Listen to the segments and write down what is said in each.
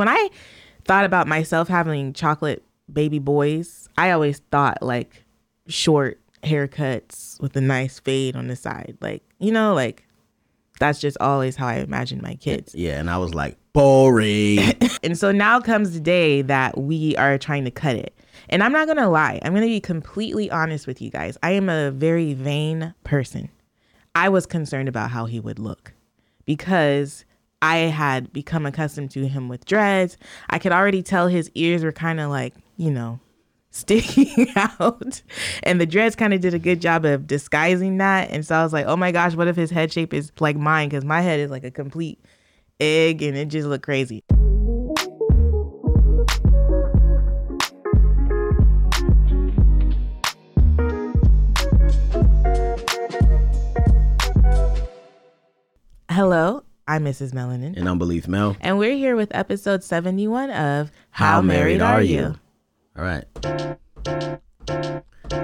when I thought about myself having chocolate baby boys, I always thought like short haircuts with a nice fade on the side. Like, you know, like that's just always how I imagined my kids. Yeah, and I was like, boring. And so now comes the day that we are trying to cut it. And I'm not going to lie. I'm going to be completely honest with you guys. I am a very vain person. I was concerned about how he would look because I had become accustomed to him with dreads. I could already tell his ears were kind of like, you know, sticking out. And the dreads kind of did a good job of disguising that. And so I was like, oh my gosh, what if his head shape is like mine? Because my head is like a complete egg and it just looked crazy. Hello, I'm Mrs. Melanin. and Unbelief Mel. And we're here with episode 71 of How, Married, Are You? All right.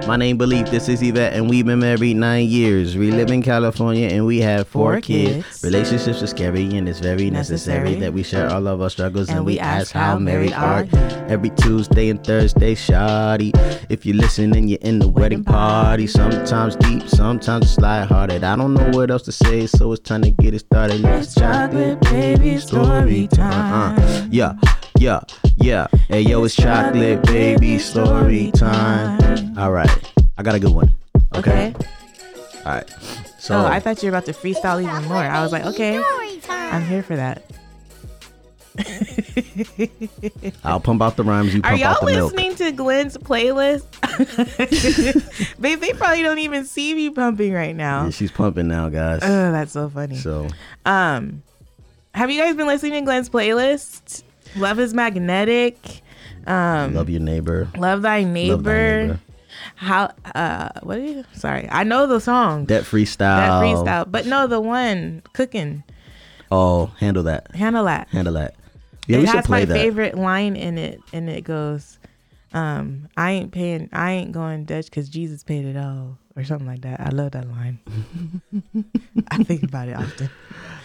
My name Beleaf. This is Yvette, and we've been married nine years. We live in California, and we have four, Four kids. kids. Relationships are scary, and it's very necessary, Necessary. that we share all of our struggles. And, And we ask, how married are? Every Tuesday and Thursday, shoddy. If you listen and you're in the wedding party, sometimes deep, sometimes it's lighthearted. I don't know what else to say, so it's time to get it started. Let's chocolate baby story time. Uh-uh. Yeah, yeah, yeah. Hey, yo, it's chocolate baby story time. All right, I got a good one. Okay. Okay. All right. So Oh, I thought you were about to freestyle even more. I was like, okay, I'm here for that. I'll pump out the rhymes. You Are y'all the milk. listening to Glenn's playlist? Babe, they probably don't even see me pumping right now. Yeah, she's pumping now, guys. Oh, that's so funny. so Um, have you guys been listening to Glenn's playlist? Love is magnetic. Um, love your neighbor. Love thy neighbor. Love thy neighbor. How? Uh, what? Are you, sorry, I know the song. That freestyle. that freestyle, but no, the one cooking. Oh, handle that. Handle that. Handle that. Yeah, it we should has play my that. favorite line in it, and it goes, um, "I ain't paying, I ain't going Dutch because Jesus paid it all," or something like that. I love that line. I think about it often.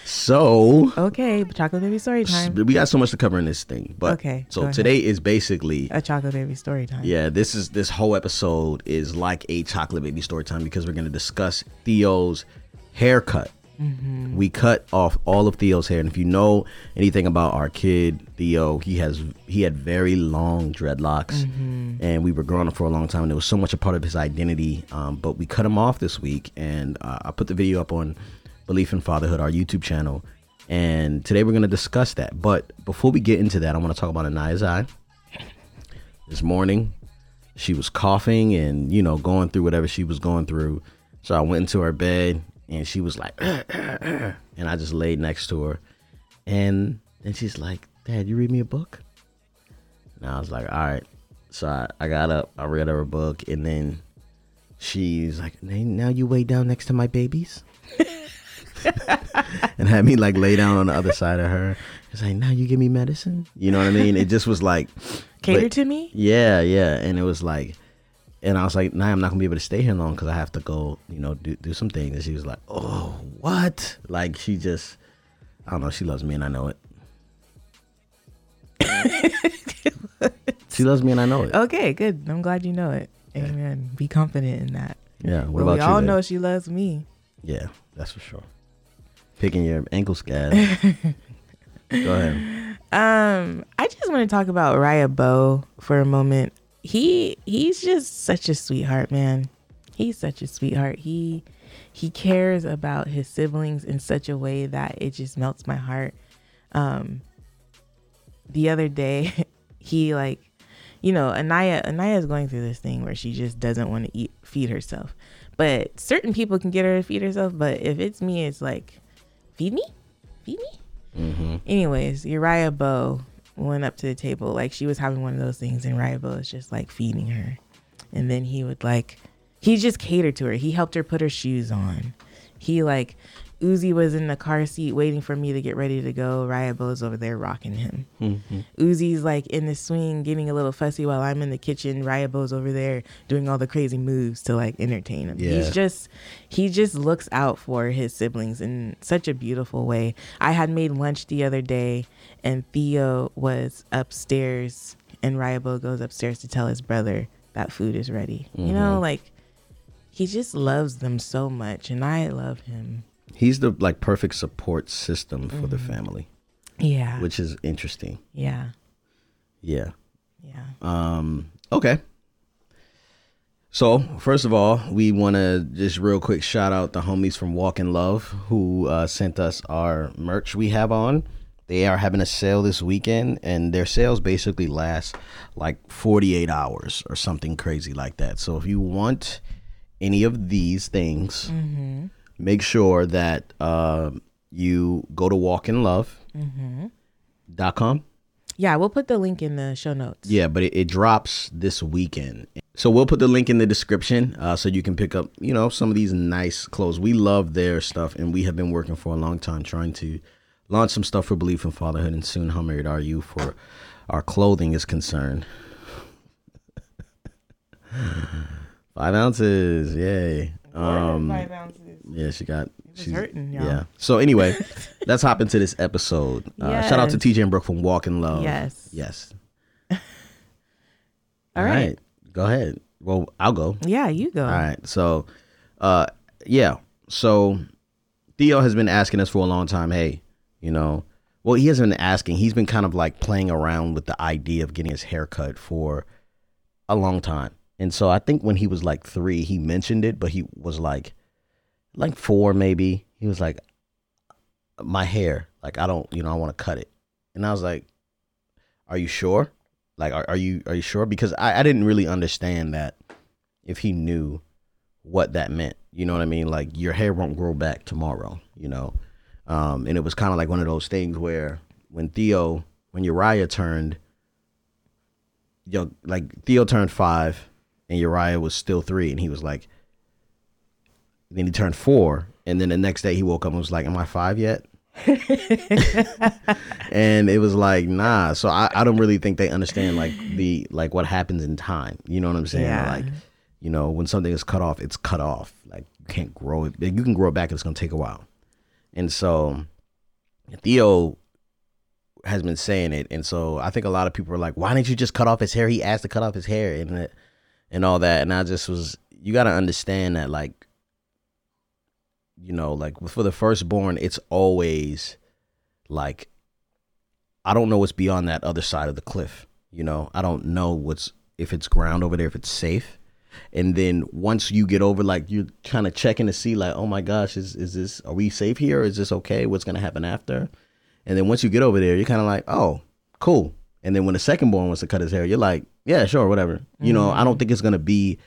So Okay, chocolate baby story time. we got so much to cover in this thing, but Okay, So go ahead. today is basically A chocolate baby story time. Yeah, this is this whole episode is like a chocolate baby story time because we're going to discuss Theo's haircut. Mm-hmm. We cut off all of Theo's hair, and if you know anything about our kid Theo, he has he had very long dreadlocks, Mm-hmm. and we were growing up for a long time, and it was so much a part of his identity. Um, but we cut him off this week, and uh, I put the video up on Beleaf in Fatherhood, our YouTube channel, and today we're going to discuss that. But before we get into that, I want to talk about Anaya's eye this morning. She was coughing and, you know, going through whatever she was going through. So I went into her bed and she was like, and I just laid next to her. And then she's like, Dad, you read me a book? And I was like, all right. So I, I got up, I read her a book, and then she's like, "Now- you lay down next to my babies? and had me like lay down on the other side of her. It's like, now you give me medicine? You know what I mean? It just was like, Cater but- to me. yeah, yeah. And it was like, and I was like, nah, I'm not gonna be able to stay here long because I have to go, you know, do, do some things. And she was like, oh, what? Like she just, I don't know. She loves me and I know it. she loves me and I know it. Okay, good. I'm glad you know it. Amen. Be confident in that. Yeah. What But about we all you? know she loves me. Yeah, that's for sure. Picking your ankle scab. Go ahead. Um, I just want to talk about Raya Bo for a moment. He he's just such a sweetheart, man. He's such a sweetheart. He he cares about his siblings in such a way that it just melts my heart. Um the other day he like you know, Anaya Anaya is going through this thing where she just doesn't want to eat feed herself. But certain people can get her to feed herself, but if it's me it's like feed me? Feed me? Mm-hmm. Anyways, Uriah Bow went up to the table like she was having one of those things, and Uriah Bow was just like feeding her, and then he would like he just catered to her. He helped her put her shoes on. He like Uzi was in the car seat waiting for me to get ready to go. Raya Bo's over there rocking him. Mm-hmm. Uzi's like in the swing getting a little fussy while I'm in the kitchen. Raya Bo's over there doing all the crazy moves to like entertain him. Yeah. He's just he just looks out for his siblings in such a beautiful way. I had made lunch the other day and Theo was upstairs and Raya Bo goes upstairs to tell his brother that food is ready. You know, Mhm. like he just loves them so much and I love him. He's the like perfect support system for the family, Yeah. which is interesting. yeah. Yeah. Yeah. Um, okay. So, first of all, we want to just real quick shout out the homies from Walk in Love who uh, sent us our merch we have on. They are having a sale this weekend, and their sales basically last like 48 hours or something crazy like that. So, if you want any of these things, Mm-hmm. Make sure that uh, you go to walkinlove.com. Mm-hmm. Yeah, we'll put the link in the show notes. Yeah, but it, it drops this weekend. So we'll put the link in the description uh, so you can pick up, you know, some of these nice clothes. We love their stuff, and we have been working for a long time trying to launch some stuff for Beleaf in Fatherhood, and soon how married are you for our clothing is concerned. Five ounces, yay! Um, Five ounces. Yeah, she got. she's hurting, y'all. Yeah. So anyway, let's hop into this episode. Uh, Shout out to TJ and Brooke from Walk in Love. Yes. Yes. All right. Go ahead. Well, I'll go. Yeah, you go. All right. So, uh, yeah. So Theo has been asking us for a long time. Hey, you know, well, he hasn't been asking. He's been kind of like playing around with the idea of getting his hair cut for a long time. And so I think when he was like three, he mentioned it, but he was like, like four maybe. He was like, my hair, like I don't, you know, I want to cut it. And I was like, are you sure? Like, are, are you are you sure? Because I, I didn't really understand that if he knew what that meant. You know what I mean? Like your hair won't grow back tomorrow, you know? Um, and it was kind of like one of those things where when Theo, when Uriah turned, yo, like Theo turned five and Uriah was still three, and he was like, then he turned four, and then the next day he woke up and was like, Am I five yet? and it was like nah. So I, I don't really think they understand like the like what happens in time. You know what i'm saying? Yeah. like you know when something is cut off it's cut off. Like you can't grow it. You can grow it back it's going to take a while. And so theo has been saying it. And so i think a lot of people are like why didn't you just cut off his hair? He asked to cut off his hair and it, and all that. And i just was you got to understand that like you know like for the firstborn it's always like I don't know what's beyond that other side of the cliff. You know, I don't know what's if it's ground over there, if it's safe. And then once you get over, like you're kind of checking to see, like, oh my gosh, is is this? Are we safe here? Is this okay? What's gonna happen after? And then once you get over there, you're kind of like, oh, cool. And then when the second born wants to cut his hair, you're like, yeah, sure, whatever. You know, I don't mm. think it's gonna be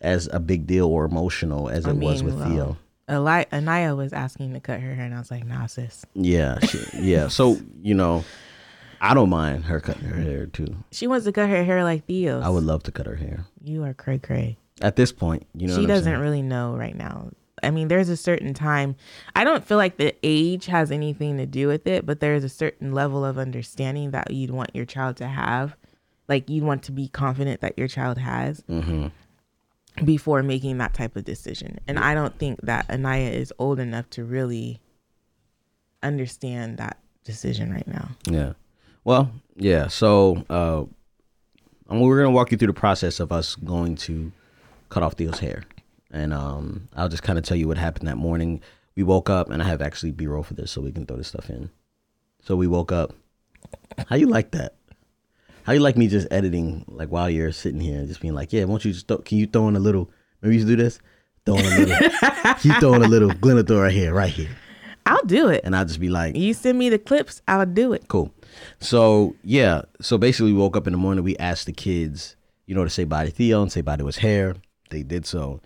as a big deal or emotional as I it was with well, Theo. Eli- Anaya was asking to cut her hair, and I was like, nah, sis. Yeah, she, yeah. So you know, I don't mind her cutting her hair too. She wants to cut her hair like Theo's. I would love to cut her hair. You are cray cray. At this point, you know, she doesn't really know right now. I mean, there's a certain time. I don't feel like the age has anything to do with it, but there's a certain level of understanding that you'd want your child to have. Like you'd want to be confident that your child has Mhm. Before making that type of decision. And I don't think that Anaya is old enough to really understand that decision right now. Yeah. Well, yeah. So, uh, um, we're gonna walk you through the process of us going to cut off Theo's hair, and um, I'll just kind of tell you what happened that morning. We woke up, and I have actually B-roll for this, so we can throw this stuff in. So we woke up. How you like that? How you like me just editing like while you're sitting here and just being like, yeah, won't you just throw, can you throw in a little? Maybe you should do this. Throw in a little. you throw in a little? Glenna throw right here, right here, I'll do it. and I'll just be like, You send me the clips, I'll do it. Cool. So yeah, so basically we woke up in the morning. We asked the kids, you know, to say bye to Theo and say bye to his hair. They did so.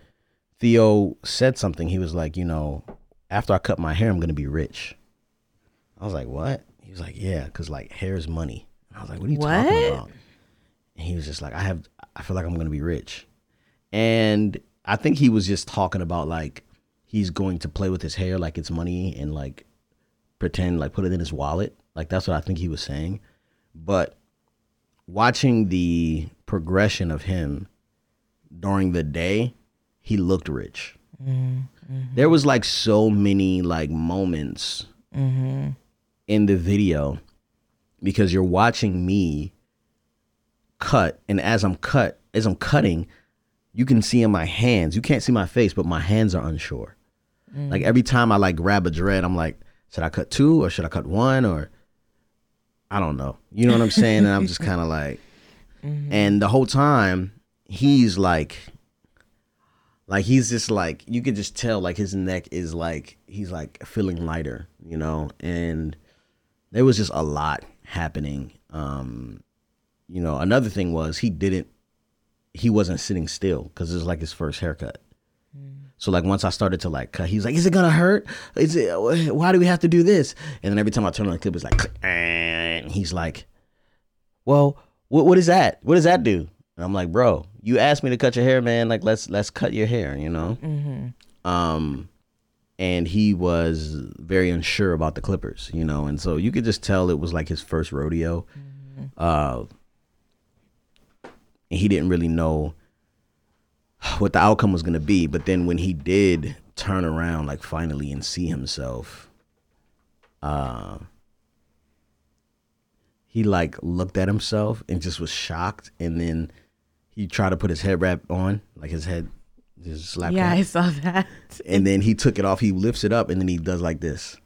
Theo said something. He was like, you know, after I cut my hair, I'm gonna be rich. I was like, what? He was like, yeah, because like hair is money. I was like, what are you talking about? And he was just like, I have, I feel like I'm gonna be rich, and I think he was just talking about like he's going to play with his hair like it's money and like pretend like put it in his wallet. Like that's what I think he was saying. But watching the progression of him during the day, he looked rich. Mm-hmm. There was like so many like moments mm-hmm. in the video because you're watching me cut, and as I'm cut, as I'm cutting, you can see in my hands. You can't see my face, but my hands are unsure. Mm. Like every time I like grab a dread, I'm like, should I cut two or should I cut one or I don't know. You know what I'm saying? and I'm just kind of like, mm-hmm. and the whole time he's like, like he's just like you could just tell like his neck is like he's like feeling lighter, you know, and there was just a lot happening. Um, you know, another thing was he didn't, he wasn't sitting still because it was like his first haircut. So like once I started to like cut, he's like, "Is it gonna hurt? Is it? Why do we have to do this?" And then every time I turn on the clip, it's like, and he's like, "Well, what what is that? What does that do?" And I'm like, "Bro, you asked me to cut your hair, man. Like let's let's cut your hair, you know." Mm-hmm. Um, and he was very unsure about the clippers, you know, and so you could just tell it was like his first rodeo. Mm-hmm. Uh, and he didn't really know what the outcome was going to be. But then when he did turn around, like finally, and see himself, uh, he like looked at himself and just was shocked. And then he tried to put his head wrap on, like his head just slap. Yeah, I saw that. And then he took it off. He lifts it up, and then he does like this.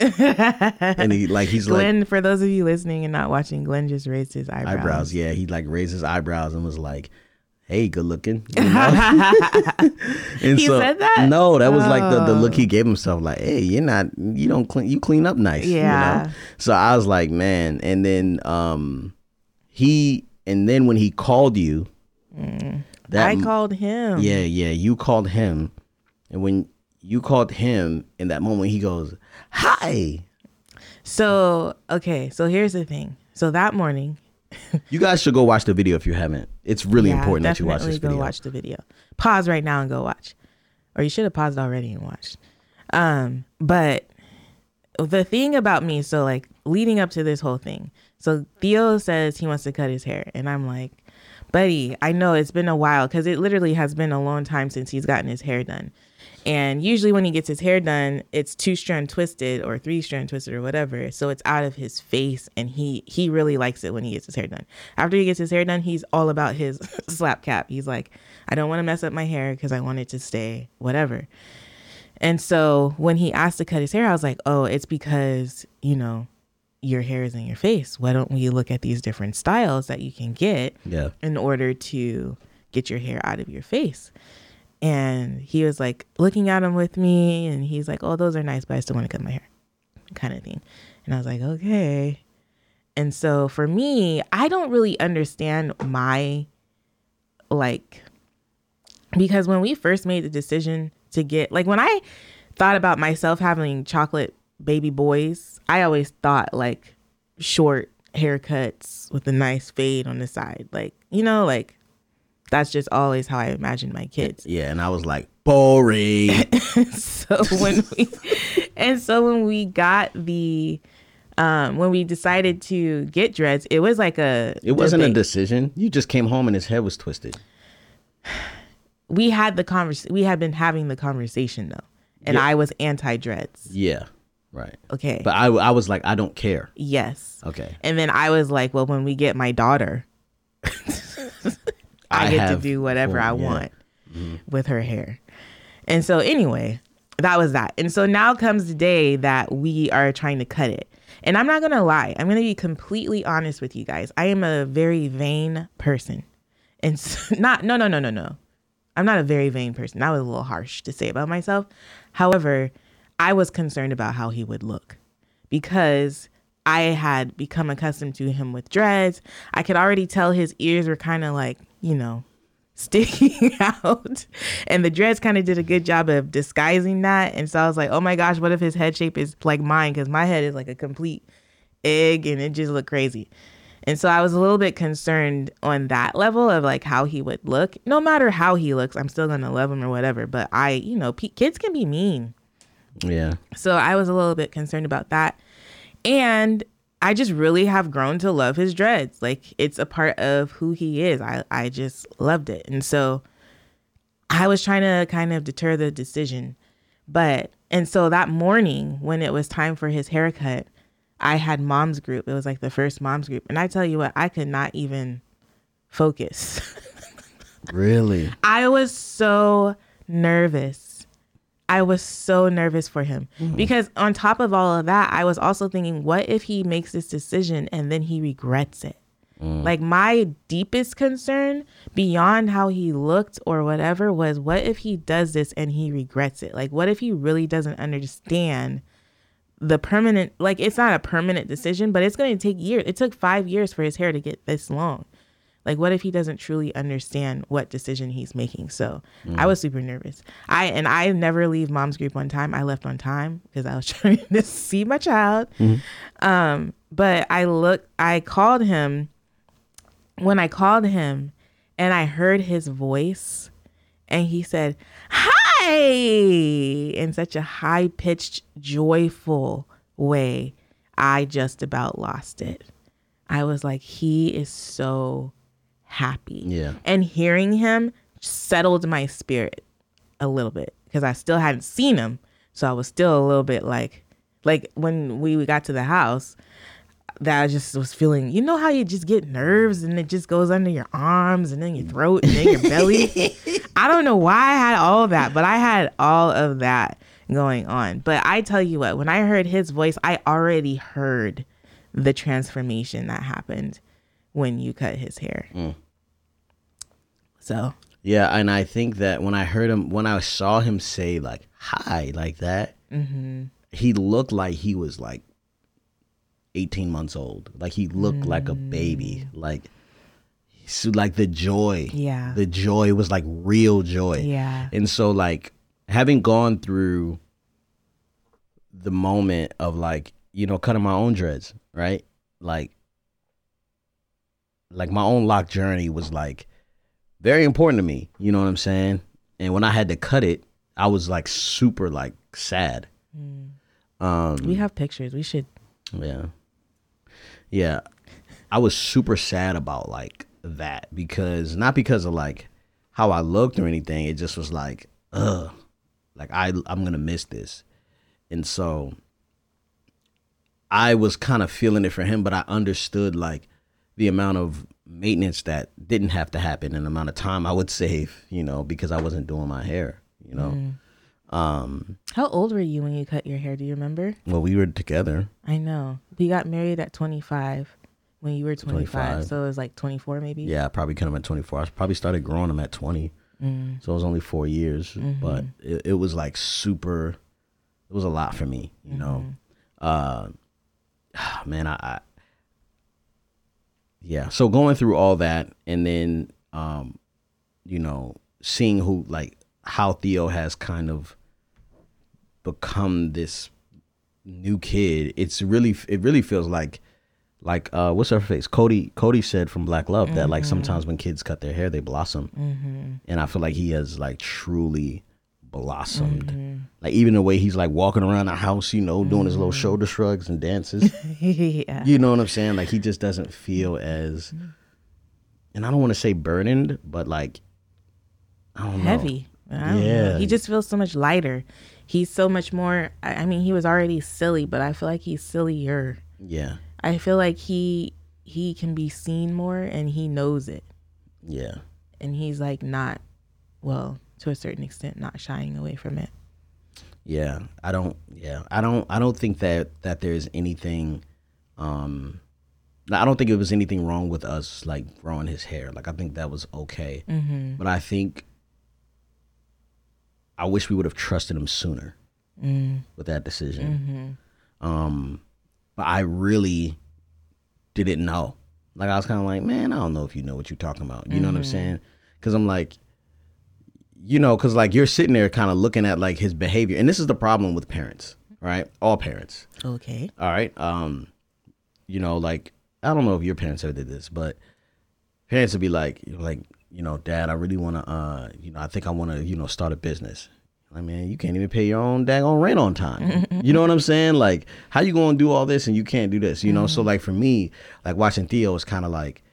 and he like he's like Glenn, like for those of you listening and not watching, Glenn just raised his eyebrows. Eyebrows, yeah. He like raised his eyebrows and was like, hey, good looking. You know? and he so, said that? No, that was oh. like the, the look he oh. gave himself, like, hey, you're not you don't clean you clean up nice. Yeah. You know? So I was like, man. And then um he and then when he called you. That I called him. Yeah, yeah. You called him. And when you called him in that moment, he goes, Hi. So okay, so here's the thing. So that morning, you guys should go watch the video if you haven't. It's really yeah, important that you watch this video. Go watch the video. Pause right now and go watch, or you should have paused already and watched. Um, but the thing about me, so like leading up to this whole thing, so Theo says he wants to cut his hair, and I'm like, buddy, I know it's been a while because it literally has been a long time since he's gotten his hair done. And usually when he gets his hair done, it's two strand twisted or three strand twisted or whatever. So it's out of his face and he he really likes it when he gets his hair done. After he gets his hair done, he's all about his slap cap. He's like, I don't want to mess up my hair because I want it to stay whatever. And so when he asked to cut his hair, I was like, "Oh, it's because, you know, your hair is in your face. Why don't we look at these different styles that you can get yeah. in order to get your hair out of your face?" And he was like looking at him with me and he's like, Oh, those are nice, but I still want to cut my hair, kind of thing. And I was like, Okay. And so for me, I don't really understand my like because when we first made the decision to get like when I thought about myself having chocolate baby boys, I always thought like short haircuts with a nice fade on the side. Like, you know, like that's just always how I imagined my kids. Yeah, and I was like, boring. so when we and so when we got the um when we decided to get dreads, it was like a It wasn't debate. a decision. You just came home and his head was twisted. We had the convers we had been having the conversation though. And yeah. I was anti dreads. Yeah. Right. Okay. But I I was like I don't care. Yes. Okay. And then I was like, well when we get my daughter I, I get to do whatever I want mm-hmm. with her hair. And so anyway, that was that. And so now comes the day that we are trying to cut it. And I'm not going to lie. I'm going to be completely honest with you guys. I am a very vain person. And so, not no no no no no. I'm not a very vain person. That was a little harsh to say about myself. However, I was concerned about how he would look because I had become accustomed to him with dreads. I could already tell his ears were kind of like you know, sticking out. And the dreads kind of did a good job of disguising that. And so I was like, oh my gosh, what if his head shape is like mine? Because my head is like a complete egg and it just looked crazy. And so I was a little bit concerned on that level of like how he would look. No matter how he looks, I'm still going to love him or whatever. But I, you know, p- kids can be mean. Yeah. So I was a little bit concerned about that. And I just really have grown to love his dreads. Like it's a part of who he is. I, I just loved it. And so I was trying to kind of deter the decision. But, and so that morning when it was time for his haircut, I had mom's group. It was like the first mom's group. And I tell you what, I could not even focus. Really? I was so nervous. I was so nervous for him mm-hmm. because on top of all of that, I was also thinking, what if he makes this decision and then he regrets it? Mm. Like my deepest concern beyond how he looked or whatever was what if he does this and he regrets it? Like what if he really doesn't understand the permanent like it's not a permanent decision, but it's going to take years. It took 5 years for his hair to get this long. Like what if he doesn't truly understand what decision he's making? So I was super nervous. I and I never leave mom's group on time. I left on time because I was trying to see my child. Um, but I look I called him when I called him and I heard his voice and he said, Hi in such a high pitched, joyful way, I just about lost it. I was like, he is so happy. Yeah. And hearing him settled my spirit a little bit because I still hadn't seen him. So I was still a little bit like, like when we we got to the house, that I just was feeling, you know how you just get nerves and it just goes under your arms and then your throat and then your belly. I don't know why I had all of that, but I had all of that going on. But I tell you what, when I heard his voice, I already heard the transformation that happened when you cut his hair. Mm. So Yeah, and I think that when I heard him, when I saw him say like "hi" like that, mm-hmm. he looked like he was like eighteen months old. Like he looked like a baby. Mm. Like, so like the joy. Yeah. the joy was like real joy. Yeah. and so like having gone through the moment of like you know cutting my own dreads, right? Like, like my own lock journey was like very important to me. You know what I'm saying? And when I had to cut it, I was like super like sad. Um, we have pictures. We should. yeah, yeah. I was super sad about like that because not because of like how I looked or anything. It just was like, ugh, like I I'm gonna miss this, and so I was kind of feeling it for him, but I understood like the amount of maintenance that didn't have to happen and the amount of time I would save, you know, because I wasn't doing my hair, you know. Um, How old were you when you cut your hair? Do you remember? well, we were together. I know. We got married at 25 when you were 25. 25. So it was like 24 maybe. Yeah, I probably cut them at 24. I probably started growing them at 20. So it was only four years, but it, it was like super, it was a lot for me, you know. Uh, man, I, I, yeah. So going through all that and then, um, you know, seeing who, like, how Theo has kind of become this new kid, it's really, it really feels like, like uh what's her face? Cody cody said from black love that like sometimes when kids cut their hair they blossom. And i feel like he has like truly blossomed mm-hmm. like even the way he's like walking around the house you know doing his little mm-hmm. shoulder shrugs and dances yeah. you know what i'm saying like he just doesn't feel as mm-hmm. and i don't want to say burdened but like i don't know Heavy. I don't know. Yeah. He just feels so much lighter. He's so much more. I mean, he was already silly, but I feel like he's sillier. yeah I feel like he he can be seen more and he knows it. yeah And he's like not well, to a certain extent, not shying away from it. Yeah, I don't. Yeah, I don't. I don't think that that there's anything. Um, I don't think it was anything wrong with us like growing his hair. Like I think that was okay. Mm-hmm. But I think I wish we would have trusted him sooner Mm. with that decision. Mm-hmm. Um, but I really didn't know. Like I was kind of like, man, I don't know if you know what you're talking about. You know what I'm saying? Because I'm like, you know, because like you're sitting there kind of looking at like his behavior, and this is the problem with parents, right? All parents. Okay. All right. Um, you know, like I don't know if your parents ever did this, but parents would be like, like, you know, Dad, I really want to, uh, you know, I think I want to, you know, start a business. I mean, you can't even pay your own daggone rent on time. you know what I'm saying? Like, how you gonna do all this and you can't do this? You know? So like for me, like watching Theo is kind of like,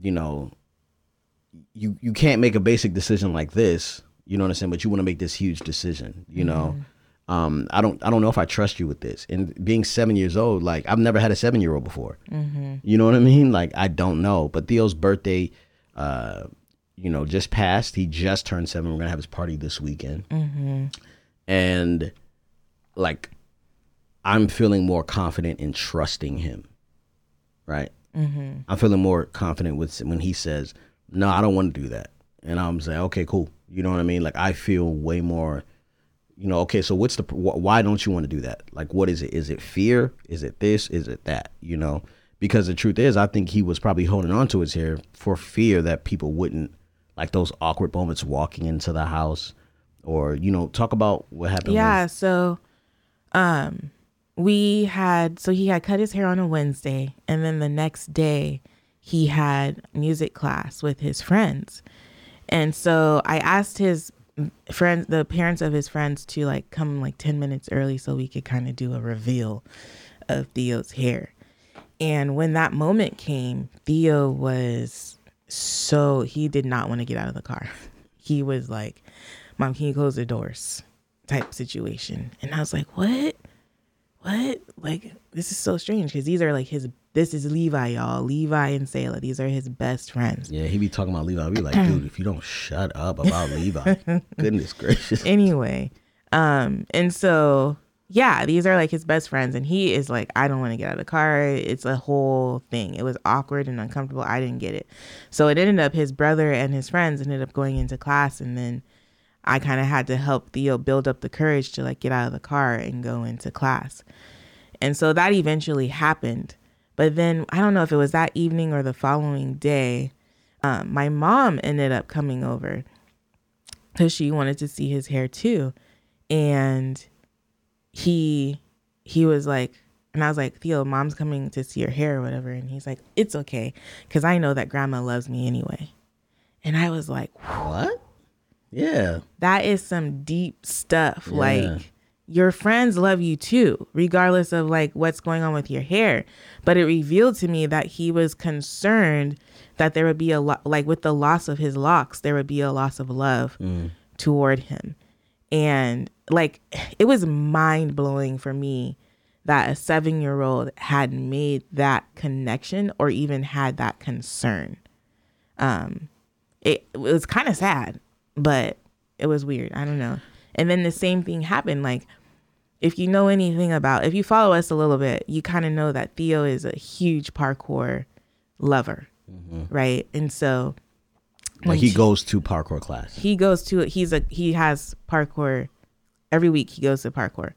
you know, you you can't make a basic decision like this. You know what I'm saying? But you want to make this huge decision. You know. Um, I don't I don't know if I trust you with this. And being seven years old, like I've never had a seven year old before. You know what I mean? Like I don't know. But Theo's birthday, uh, you know, just passed. He just turned seven. We're gonna have his party this weekend, and like I'm feeling more confident in trusting him. Right. I'm feeling more confident with when he says, "No, I don't want to do that," and I'm saying, "Okay, cool." You know what I mean? Like I feel way more. You know, okay. So what's the? wh- Why don't you want to do that? Like, what is it? Is it fear? Is it this? Is it that? You know, because the truth is, I think he was probably holding on to his hair for fear that people wouldn't like those awkward moments walking into the house, or you know, talk about what happened. when- Yeah, so um we had so he had cut his hair on a Wednesday and then the next day he had music class with his friends. And so I asked his friends the parents of his friends to like come like 10 minutes early so we could kind of do a reveal of Theo's hair. And when that moment came, Theo was so he did not want to get out of the car. He was like, "Mom, can you close the doors?" type situation. And I was like, "What? What? Like this is so strange because these are like his this is Levi, y'all. Levi and Selah. These are his best friends. Yeah, he be talking about Levi. I be like, dude, if you don't shut up about Levi, goodness gracious. Anyway, um, and so yeah, these are like his best friends, and he is like, I don't want to get out of the car. It's a whole thing. It was awkward and uncomfortable. I didn't get it. So it ended up his brother and his friends ended up going into class, and then I kind of had to help Theo build up the courage to like get out of the car and go into class. And so that eventually happened. But then I don't know if it was that evening or the following day, um, my mom ended up coming over because she wanted to see his hair too. And he he was like, and I was like, Theo, mom's coming to see your hair or whatever. And he's like, it's okay. Cause I know that grandma loves me anyway. And I was like, What? Yeah. that is some deep stuff. Yeah. Like your friends love you too, regardless of like what's going on with your hair. But it revealed to me that he was concerned that there would be a lot, like with the loss of his locks, there would be a loss of love toward him. And like it was mind blowing for me that a seven year old had made that connection or even had that concern. Um, it, it was kind of sad, but it was weird. I don't know. And then the same thing happened. Like, if you know anything about, if you follow us a little bit, you kind of know that Theo is a huge parkour lover, mm-hmm. right? And so when Like he she- goes to parkour class. he goes to he's a he has parkour every week he goes to parkour.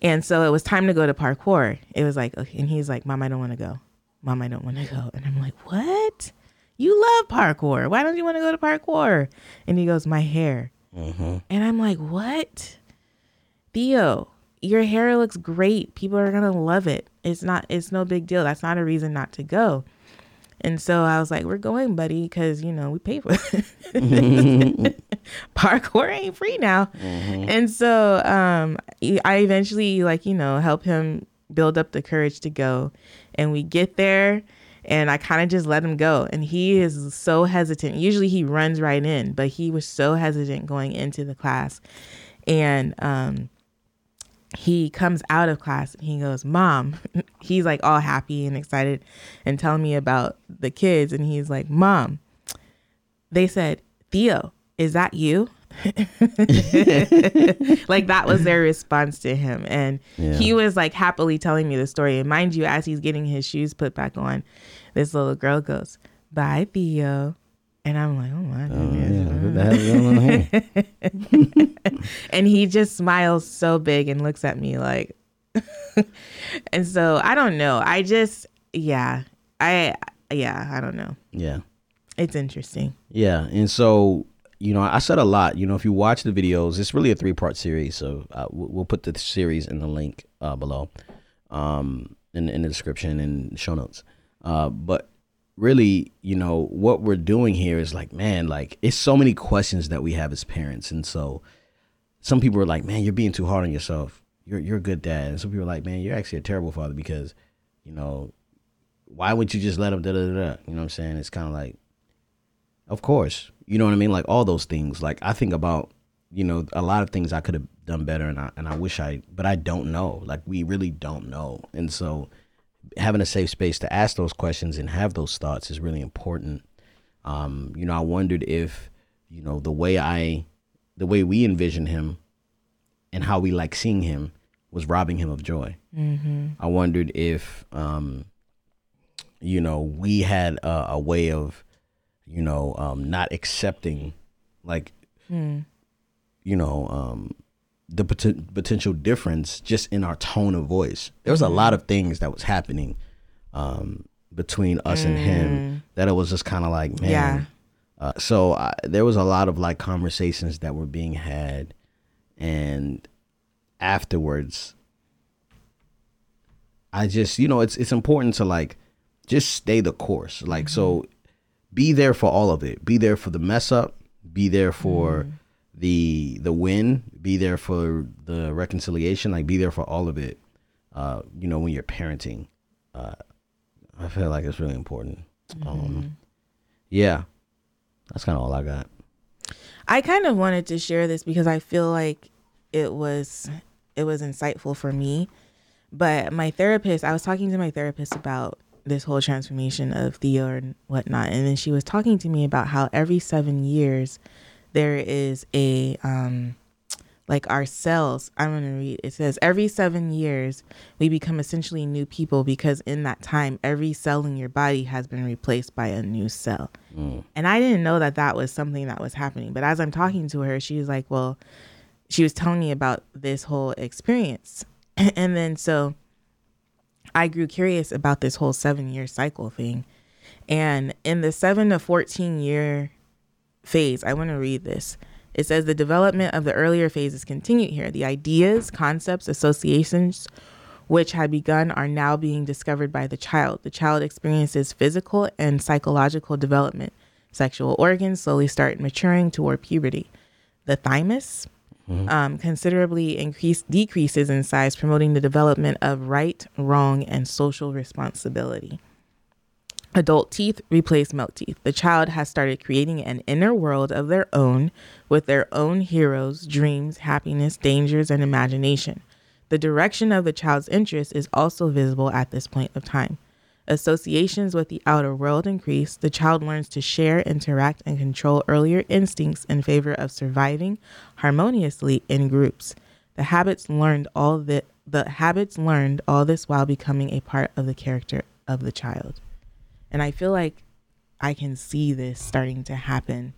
And so it was time to go to parkour. It was like okay, and he's like mom i don't want to go. Mom i don't want to go. And i'm like what? You love parkour. Why don't you want to go to parkour? And he goes my hair and i'm like what? Theo your hair looks great. People are gonna love it. It's not it's no big deal. That's not a reason not to go. And so I was like, "We're going, buddy, because you know we pay for it. Parkour ain't free now." And so um, I eventually, like you know, help him build up the courage to go, and we get there, and I kind of just let him go, and he is so hesitant. Usually he runs right in, but he was so hesitant going into the class, and um, he comes out of class and he goes, Mom, he's like all happy and excited and telling me about the kids. And he's like, Mom, they said, Theo, is that you? like that was their response to him. And Yeah. he was like happily telling me the story. And mind you, as he's getting his shoes put back on, this little girl goes, Bye, Theo. And I'm like, oh my Oh, goodness. yeah. What the hell is going on and he just smiles so big and looks at me like and so i don't know i just yeah i yeah i don't know Yeah. it's interesting Yeah, and so you know, I said a lot. You know, if you watch the videos, it's really a three part series. So uh, we'll put the series in the link uh, below, um, in in the description and show notes. Uh, but really, you know, what we're doing here is like, man, like it's so many questions that we have as parents, and so some people are like, man, you're being too hard on yourself. You're you're a good dad, and some people are like, man, you're actually a terrible father because, you know, why would you just let him da da? da? You know what I'm saying? It's kind of like, of course, you know what I mean. Like all those things. Like I think about, you know, a lot of things I could have done better, and I and I wish I, but I don't know. Like we really don't know, and so having a safe space to ask those questions and have those thoughts is really important. Um, you know, I wondered if, you know, the way I, the way we envision him, and how we like seeing him, was robbing him of joy. Mm-hmm. I wondered if, um, you know, we had a, a way of, you know, um, not accepting, like, you know, um, the pot- potential difference just in our tone of voice. There was a lot of things that was happening um, between us and him that it was just kind of like, man. Yeah. Uh, so I, there was a lot of like conversations that were being had, and afterwards, I just you know it's it's important to like just stay the course. Like so, be there for all of it. Be there for the mess up. Be there for the the win. Be there for the reconciliation. Like be there for all of it. Uh, you know when you're parenting, uh, I feel like it's really important. Um, yeah, that's kind of all I got. I kind of wanted to share this because I feel like it was it was insightful for me. But my therapist, I was talking to my therapist about this whole transformation of Theo and whatnot, and then she was talking to me about how every seven years there is a um like our cells. I'm gonna read. It says every seven years we become essentially new people because in that time every cell in your body has been replaced by a new cell. And I didn't know that that was something that was happening. But as I'm talking to her, she was like, "Well," she was telling me about this whole experience, and then so I grew curious about this whole seven year cycle thing. And in the seven to 14 year phase, I want to read this. It says the development of the earlier phases continued here. The ideas, concepts, associations which had begun are now being discovered by the child. The child experiences physical and psychological development. Sexual organs slowly start maturing toward puberty. The thymus um, considerably increase decreases in size, promoting the development of right, wrong, and social responsibility. Adult teeth replace milk teeth. The child has started creating an inner world of their own with their own heroes, dreams, happiness, dangers, and imagination. The direction of the child's interest is also visible at this point of time. Associations with the outer world increase. The child learns to share, interact, and control earlier instincts in favor of surviving harmoniously in groups. The habits learned all the the habits learned all this while becoming a part of the character of the child. And I feel like I can see this starting to happen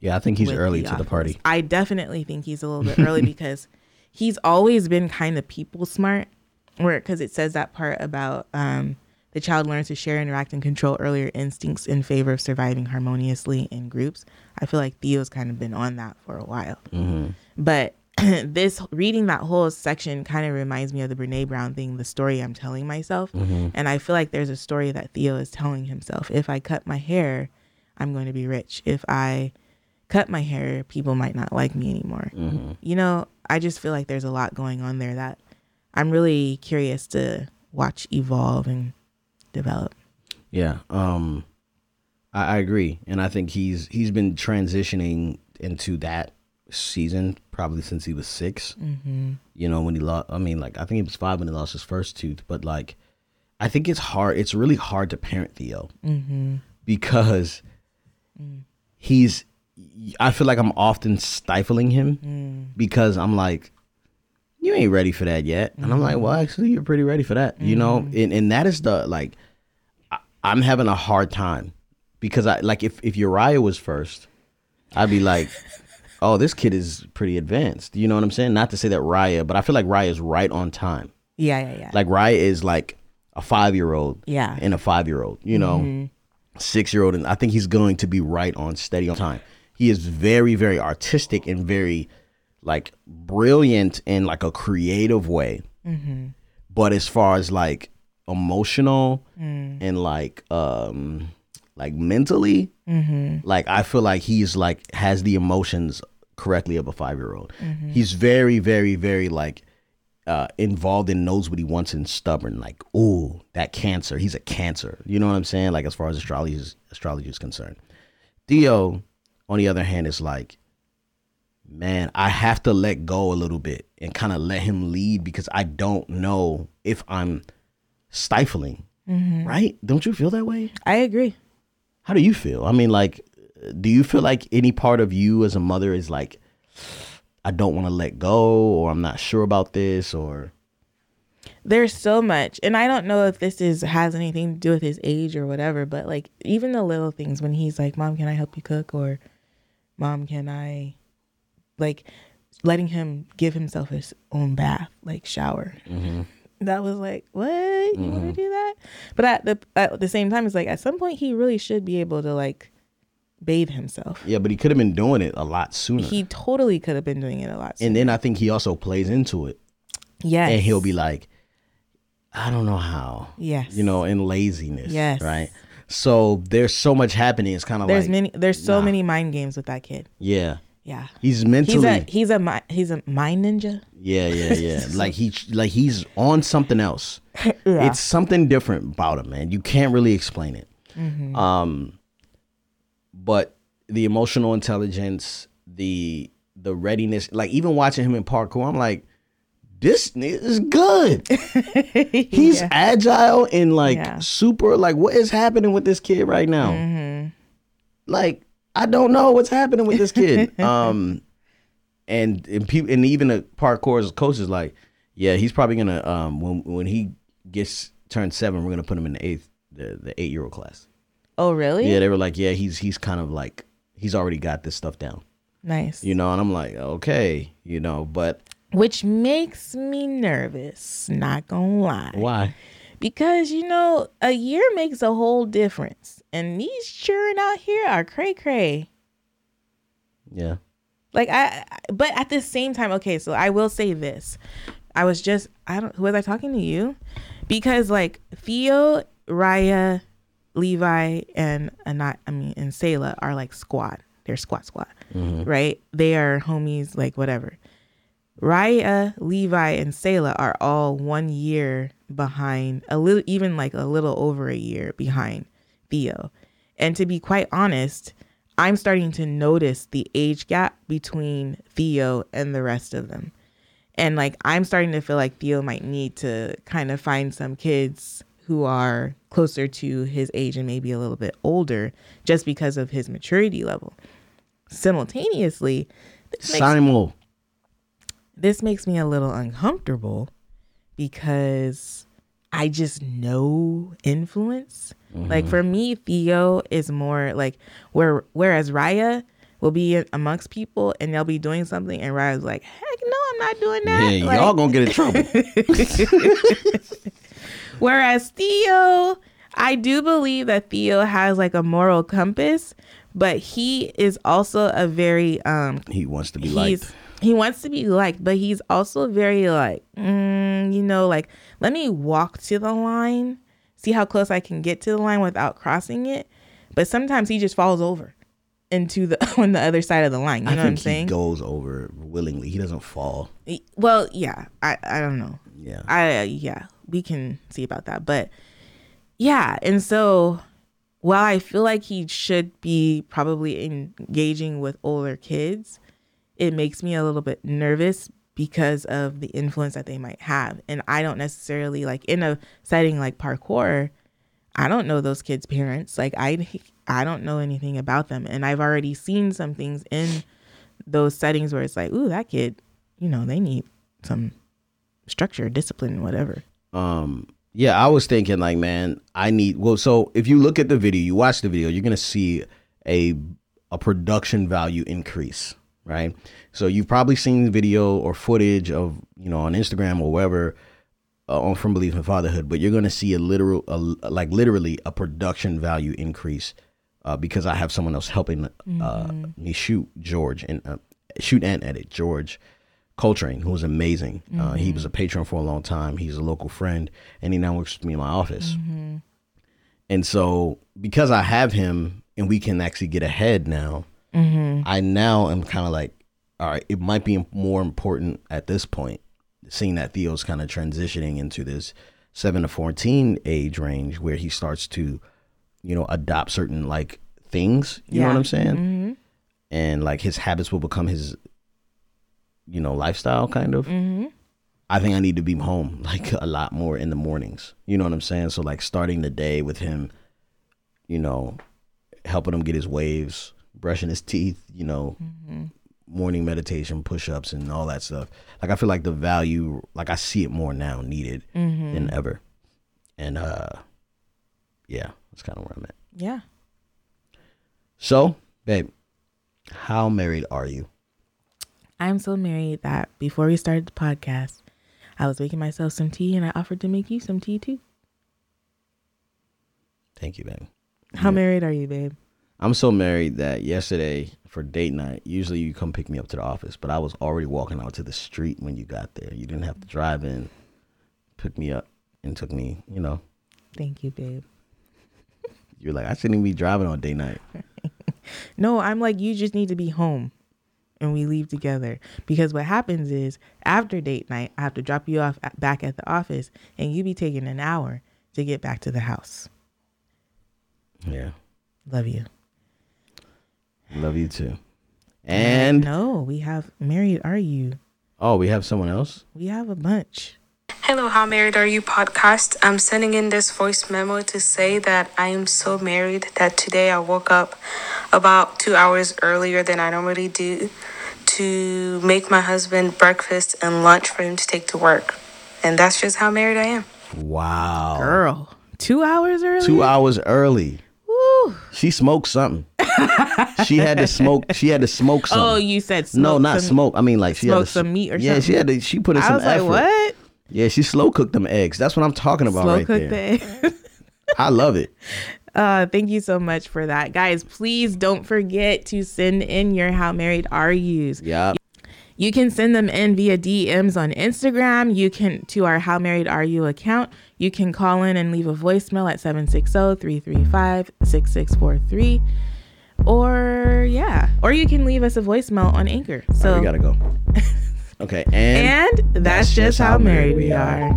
Yeah, I think he's early to the party. I definitely think he's a little bit early because he's always been kind of people smart. Where because it says that part about um, the child learns to share, interact, and control earlier instincts in favor of surviving harmoniously in groups. I feel like Theo's kind of been on that for a while. Mm-hmm. But this reading that whole section kind of reminds me of the Brene Brown thing, the story I'm telling myself. Mm-hmm. And I feel like there's a story that Theo is telling himself. If I cut my hair, I'm going to be rich. If I cut my hair, people might not like me anymore. Mm-hmm. You know, I just feel like there's a lot going on there that I'm really curious to watch evolve and develop. Yeah, um, I, I agree, and I think he's he's been transitioning into that season probably since he was 6 Mm-hmm. You know, when he lost. I mean, like I think he was five when he lost his first tooth, but like, I think it's hard. It's really hard to parent Theo because he's. I feel like I'm often stifling him because I'm like, you ain't ready for that yet, and I'm like, mm-hmm. well, actually, you're pretty ready for that, you know, mm-hmm. and and that is the like I'm having a hard time because I like if if Uriah was first, I'd be like, oh, this kid is pretty advanced. You know what I'm saying? Not to say that Raya, but I feel like Raya is right on time. Yeah, yeah, yeah. Like Raya is like a five year old, Yeah. and a five year old. You know, mm-hmm. six year old, and I think he's going to be right on steady on time. He is very very artistic and very like brilliant in like a creative way. But as far as like emotional and like um like mentally like i feel like he's like has the emotions correctly of a five-year-old. He's very very very like uh involved and knows what he wants and stubborn. Like ooh that cancer. He's a cancer. You know what i'm saying? Like as far as astrology is astrology is concerned. Theo on the other hand is like man, I have to let go a little bit and kind of let him lead because I don't know if I'm stifling. Mm-hmm. Right? Don't you feel that way? I agree. How do you feel? I mean, like, do you feel like any part of you as a mother is like, I don't want to let go, or I'm not sure about this, or There's so much, and I don't know if this is has anything to do with his age or whatever, but like even the little things when he's like, "Mom, can I help you cook?" or "Mom, can I," like letting him give himself his own bath, like shower. Mm-hmm. That was like, what you want to mm-hmm. do that? But at the at the same time, it's like at some point he really should be able to like bathe himself. yeah, but he could have been doing it a lot sooner. He totally could have been doing it a lot. Sooner. And then I think he also plays into it, yes, and he'll be like, I don't know how. yes, you know, in laziness. Yes. Right. So there's so much happening. It's kind of like There's like, many. There's so nah. many mind games with that kid. yeah, Yeah. he's mentally, He's a he's a he's a mind ninja. yeah, yeah, yeah. like he, like he's on something else. Yeah. It's something different about him, man. You can't really explain it. Mm-hmm. Um, but the emotional intelligence, the the readiness, like even watching him in parkour, I'm like, this is good. He's Yeah. agile and like Yeah. Mm-hmm. super. Like, what is happening with this kid right now? Like, I don't know what's happening with this kid. um, and and people and even the parkour coach is like, yeah, he's probably gonna um when when he gets turned seven, we're gonna put him in the eighth the the eight year old class. Oh really? Yeah, they were like, yeah, he's he's kind of like he's already got this stuff down, Nice. you know. And I'm like, okay, you know, but Which makes me nervous. Not gonna lie. why? Because you know a year makes a whole difference, and these children out here are cray cray. Yeah, Like I, but at the same time, okay. So I will say this. I was just I don't who was I talking to you? Because like Theo, Raya, Levi, and Anat, I mean, and Selah are like squad. They're squad squad, mm-hmm. right? They are homies, like whatever. Raya, Levi, and Selah are all one year behind, a little, even like a little over a year behind Theo. And to be quite honest, I'm starting to notice the age gap between Theo and the rest of them. And like, I'm starting to feel like Theo might need to kind of find some kids who are closer to his age and maybe a little bit older just because of his maturity level. Simultaneously, this makes Simon. this makes me a little uncomfortable because I just know influence. Like for me, Theo is more like where whereas Raya will be amongst people and they'll be doing something and Raya's like, heck no, I'm not doing that. Yeah, Like- y'all gonna get in trouble. Whereas Theo, I do believe that Theo has like a moral compass, but he is also a very um he wants to be liked. He wants to be liked, but he's also very like, mm, you know, like let me walk to the line, see how close I can get to the line without crossing it. But sometimes he just falls over into the on the other side of the line. You I know what I'm think he saying? goes over willingly. He doesn't fall. Well, yeah, I I don't know. Yeah. I yeah, we can see about that. But yeah, and so while I feel like he should be probably engaging with older kids, it makes me a little bit nervous because of the influence that they might have. And I don't necessarily like in a setting like parkour, I don't know those kids' parents. Like I I don't know anything about them. And I've already seen some things in those settings where it's like, ooh, that kid, you know, they need some structure, discipline, whatever. um yeah i was thinking like man i need well so if you look at the video you watch the video you're gonna see a a production value increase right so you've probably seen video or footage of you know on instagram or wherever uh, on from Beleaf in Fatherhood but you're gonna see a literal a, like literally a production value increase uh, because i have someone else helping uh, me shoot george and uh, shoot and edit george Coltrane, who was amazing. Uh, he was a patron for a long time. He's a local friend, and he now works with me in my office. And so, because I have him, and we can actually get ahead now, Mm-hmm. I now am kind of like, all right, it might be more important at this point, seeing that Theo's kind of transitioning into this seven to fourteen age range where he starts to, you know, adopt certain like things. You know what I'm saying? Mm-hmm. And like his habits will become his, you know, lifestyle kind of. Mm-hmm. I think I need to be home like a lot more in the mornings. You know what I'm saying? So like starting the day with him, you know, helping him get his waves, brushing his teeth, you know, morning meditation, push ups and all that stuff. Like I feel like the value like I see it more now needed than ever. And uh yeah, that's kind of where I'm at. Yeah. So, babe, how married are you? I'm so married that before we started the podcast, I was making myself some tea and I offered to make you some tea too. Thank you, babe. How married are you, babe? I'm so married that yesterday for date night, usually you come pick me up to the office, but I was already walking out to the street when you got there. You didn't have to drive in, pick me up, and took me, you know. Thank you, babe. You're like, I shouldn't even be driving on date night. No, I'm like, you just need to be home and we leave together. Because what happens is after date night, I have to drop you off at, back at the office and you be taking an hour to get back to the house. Yeah. Love you. Love you too. And no, we have married. Are you? oh, we have someone else? We have a bunch. Hello, How Married Are You podcast. I'm sending in this voice memo to say that I am so married that today I woke up about two hours earlier than I normally do to make my husband breakfast and lunch for him to take to work. And that's just how married I am. Wow. Girl, two hours early? Two hours early. She smoked something. she had to smoke. She had to smoke something. Oh, you said smoke no, not some- smoke. I mean, like she had to, some meat or something. yeah, she had to. She put in I some was like, what? Yeah, she slow cooked them eggs. That's what I'm talking about Slow right cooked there. the. I love it. Uh, thank you so much for that. Guys, please don't forget to send in your How Married Are Yous. Yeah. You can send them in via DMs on Instagram. You can to our How Married Are You account. You can call in and leave a voicemail at 760-335-6643. Or yeah. Or you can leave us a voicemail on Anchor. So we gotta go. Okay, and, and that's, just how married we are.